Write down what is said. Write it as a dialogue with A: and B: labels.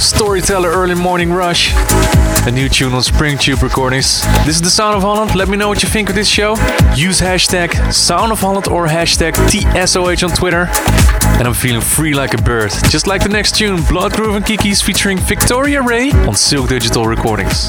A: Storyteller Early Morning Rush. A new tune on Spring Tube Recordings. This is the Sound of Holland. Let me know what you think of this show. Use hashtag Sound of Holland or hashtag TSOH on Twitter. And I'm feeling free like a bird. Just like the next tune, Blood Groove and Kikis featuring Victoria Ray on Silk Digital Recordings.